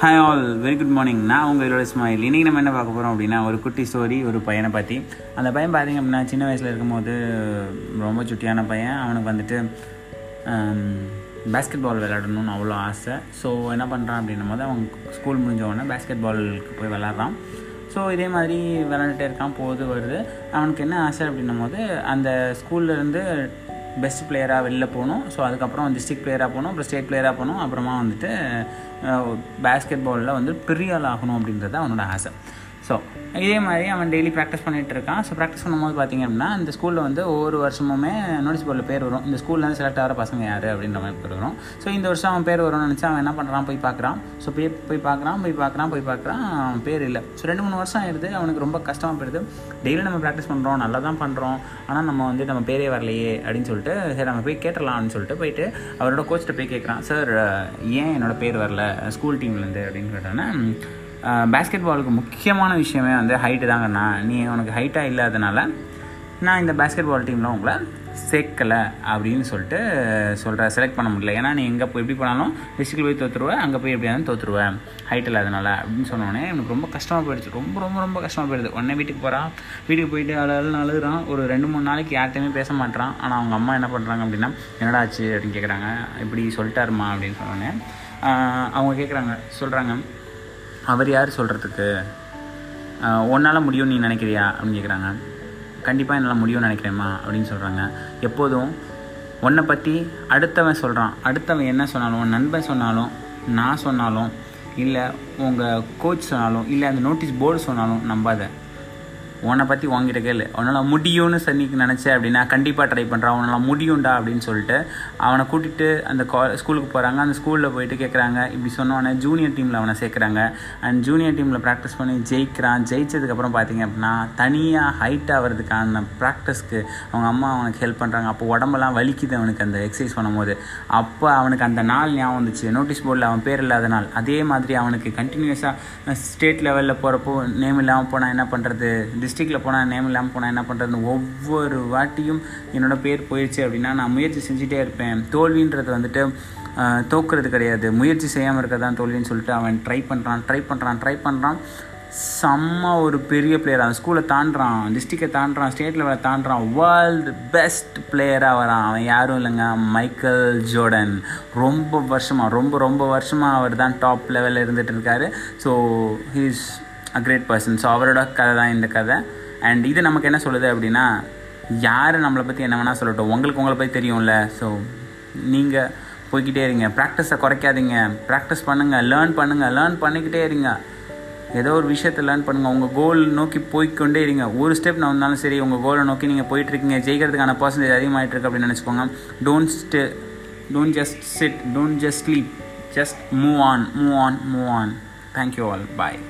Hi all very good morning நான் உங்கள் இதோட ஸ்மைல் இன்றைக்கி நம்ம என்ன பார்க்க போகிறோம் அப்படின்னா ஒரு குட்டி ஸ்டோரி ஒரு பையனை பற்றி அந்த பையன் பார்த்தீங்க அப்படின்னா சின்ன வயசில் இருக்கும்போது ரொம்ப சுட்டியான பையன். அவனுக்கு வந்துட்டு பேஸ்கெட் பால் விளையாடணும்னு அவ்வளோ ஆசை. ஸோ என்ன பண்ணுறான் அப்படின்னும் போது அவன் ஸ்கூல் முடிஞ்ச உடனே பேஸ்கெட் பாலுக்கு போய் விளாட்றான் ஸோ இதே மாதிரி விளாண்டுட்டே இருக்கான் போகுது வருது. அவனுக்கு என்ன ஆசை அப்படின்னும் போது அந்த ஸ்கூல்லேருந்து பெஸ்ட் பிளேயராக வெளில போகணும். ஸோ அதுக்கப்புறம் டிஸ்ட்ரிக்ட் பிளேயராக போகணும் அப்புறம் ஸ்டேட் பிளேயராக போகணும் அப்புறமா வந்துட்டு பேஸ்கெட் பாலில் வந்து பெரிய ஆள் ஆகணும் அப்படின்றது அவனோட ஆசை. ஸோ இதே மாதிரி அவன் டெய்லி ப்ராக்டிஸ் பண்ணிகிட்டு இருக்கான். ஸோ ப்ராக்டிஸ் பண்ணும்போது பார்த்திங்க அப்படின்னா இந்த ஸ்கூலில் வந்து ஒவ்வொரு வருஷமுமே நோட்டீஸ் போர்டில் பேர் வரும். இந்த ஸ்கூல்லேருந்து செலக்ட் ஆகிற பசங்க யார் அப்படின்ற மாதிரி பேர் வரும். ஸோ இந்த வருஷம் அவன் பேர் வரும்னு நினச்சி அவன் என்ன பண்ணுறான் போய் பார்க்குறான் ஸோ போய் போய் பார்க்குறான் போய் பார்க்குறான் போய் பார்க்குறான் பேர் இல்லை. ஸோ ரெண்டு மூணு வருஷம் ஆயிடுது. அவனுக்கு ரொம்ப கஷ்டமாக போயிடுது. டெய்லி நம்ம ப்ராக்டிஸ் பண்ணுறோம் நல்லா தான் பண்ணுறோம் ஆனால் நம்ம வந்து நம்ம பேரே வரலையே அப்படின்னு சொல்லிட்டு சரி நம்ம போய் கேட்டுடலாம் சொல்லிட்டு போயிட்டு அவரோட கோச்சிட்ட போய் கேட்குறான் சார் ஏன் என்னோடய பேர் வரல? ஸ்கூல் டீம்லேருந்து அப்படின்னு கேட்டோன்னே பேஸ்கெட் பாலுக்கு முக்கியமான விஷயமே வந்து ஹைட்டு தாங்கண்ணா. நீ உனக்கு ஹைட்டாக இல்லாதனால நான் இந்த பேஸ்கெட் பால் டீமில் உங்களை சேர்க்கலை அப்படின்னு சொல்லிட்டு சொல்கிற செலக்ட் பண்ண முடியல. ஏன்னா நீ எங்கே போய் எப்படி போனாலும் டிஸ்ட்ரிக்ட் போய் தோற்றுருவேன் அங்கே போய் எப்படியாவது தோற்றுருவேன் ஹைட் இல்லாதனால அப்படின்னு சொன்னோடனே எனக்கு ரொம்ப கஷ்டமாக போயிடுச்சு. ரொம்ப ரொம்ப ரொம்ப கஷ்டமாக போயிடுது. உடனே வீட்டுக்கு போகிறான் வீட்டுக்கு போயிட்டு அழகு அழுகுறான். ஒரு ரெண்டு மூணு நாளைக்கு யார்கிட்டையுமே பேச மாட்டான் ஆனால் அவங்க அம்மா என்ன பண்ணுறாங்க அப்படின்னா என்னடா ஆச்சு? அப்படின்னு கேட்குறாங்க இப்படி சொல்லிட்டாருமா? அப்படின்னு சொன்னோடனே அவங்க கேட்குறாங்க சொல்கிறாங்க அவர் யார் சொல்கிறதுக்கு உன்னால் முடியும்னு நீ நினைக்கிறியா? அப்படின்னு கேட்குறாங்க கண்டிப்பாக என்னால் முடியும்னு நினைக்கிறேம்மா அப்படின்னு சொல்கிறாங்க எப்போதும் உன்னை பற்றி அடுத்தவன் சொல்கிறான் அடுத்தவன் என்ன சொன்னாலும் உன் நண்பன் சொன்னாலும் நான் சொன்னாலும் இல்லை உங்கள் கோச் சொன்னாலும் இல்லை அந்த நோட்டீஸ் போர்டு சொன்னாலும் நம்பாத. உன்னை பற்றி உங்ககிட்ட கேளு. அவனால் முடியும்னு சன்னிக்கு நினச்சேன் அப்படின்னா கண்டிப்பாக ட்ரை பண்ணுறான் அவனால் முடியும்டா அப்படின்னு சொல்லிட்டு அவனை கூட்டிகிட்டு அந்த கா ஸ்கூலுக்கு போகிறாங்க அந்த ஸ்கூலில் போயிட்டு கேட்குறாங்க இப்படி சொன்னோடனே ஜூனியர் டீமில் அவனை சேர்க்குறாங்க. அண்ட் ஜூனியர் டீமில் ப்ராக்டிஸ் பண்ணி ஜெயிக்கிறான். ஜெயிச்சதுக்கப்புறம் பார்த்தீங்க அப்படின்னா தனியாக ஹைட் ஆகிறதுக்கான ப்ராக்டிஸ்க்கு அவங்க அம்மா அவனுக்கு ஹெல்ப் பண்ணுறாங்க அப்போ உடம்பெல்லாம் வலிக்குது அவனுக்கு அந்த எக்ஸசைஸ் பண்ணும்போது. அப்போ அவனுக்கு அந்த நாள் ஞாபகம் வந்துச்சு. நோட்டீஸ் போர்டில் அவன் பேர் இல்லாத நாள். அதே மாதிரி அவனுக்கு கண்டினியூஸாக ஸ்டேட் லெவலில் போகிறப்போ நேம் இல்லாமல் போனால் என்ன பண்ணுறது டிஸ்ட்ரிக்டில் போனால் நேம் இல்லாமல் போனால் என்ன பண்ணுறது ஒவ்வொரு வாட்டியும் என்னோடய பேர் போயிடுச்சு அப்படின்னா நான் முயற்சி செஞ்சுட்டே இருப்பேன். தோல்வின்றது வந்துட்டு தோக்குறது கிடையாது. முயற்சி செய்யாமல் இருக்க தான் தோல்வின்னு சொல்லிட்டு அவன் ட்ரை பண்ணுறான் ட்ரை பண்ணுறான் ட்ரை பண்ணுறான் செம்ம ஒரு பெரிய பிளேயர் அவன் ஸ்கூலை தாண்டுறான் டிஸ்ட்ரிக்டை தாண்டுறான் ஸ்டேட் லெவலை தாண்டுறான். வேர்ல்டு பெஸ்ட் பிளேயராக வரான். அவன் யாரும் இல்லைங்க. மைக்கேல் ஜோர்டன் ரொம்ப வருஷமாக ரொம்ப ரொம்ப வருஷமாக அவர் தான் டாப் லெவலில் இருந்துகிட்டு இருக்காரு. So he's a great person so அவரோட கதை தான் இந்த கதை. அண்ட் இது நமக்கு என்ன சொல்லுது அப்படின்னா யார் நம்மளை பற்றி என்ன வேணால் சொல்லட்டும். உங்களுக்கு உங்களை பற்றி தெரியும்ல. ஸோ நீங்கள் போய்கிட்டே இருங்க. ப்ராக்டிஸை குறைக்காதீங்க. ப்ராக்டிஸ் பண்ணுங்கள் லேர்ன் பண்ணுங்கள் லேர்ன் பண்ணிக்கிட்டே இருங்க. ஏதோ ஒரு விஷயத்தை லேர்ன் பண்ணுங்கள் உங்கள் கோல் நோக்கி போய்க்கொண்டே இருங்க. ஒரு ஸ்டெப் நான் வந்தாலும் சரி உங்கள் கோலை நோக்கி நீங்கள் போயிட்டுருக்கீங்க. ஜெயிக்கிறதுக்கான பர்சன்டேஜ் அதிகமாகிட்டு இருக்கு அப்படின்னு நினச்சிக்கோங்க. Don't ஸ்டு don't just sit don't just sleep just move on move on move on thank you all bye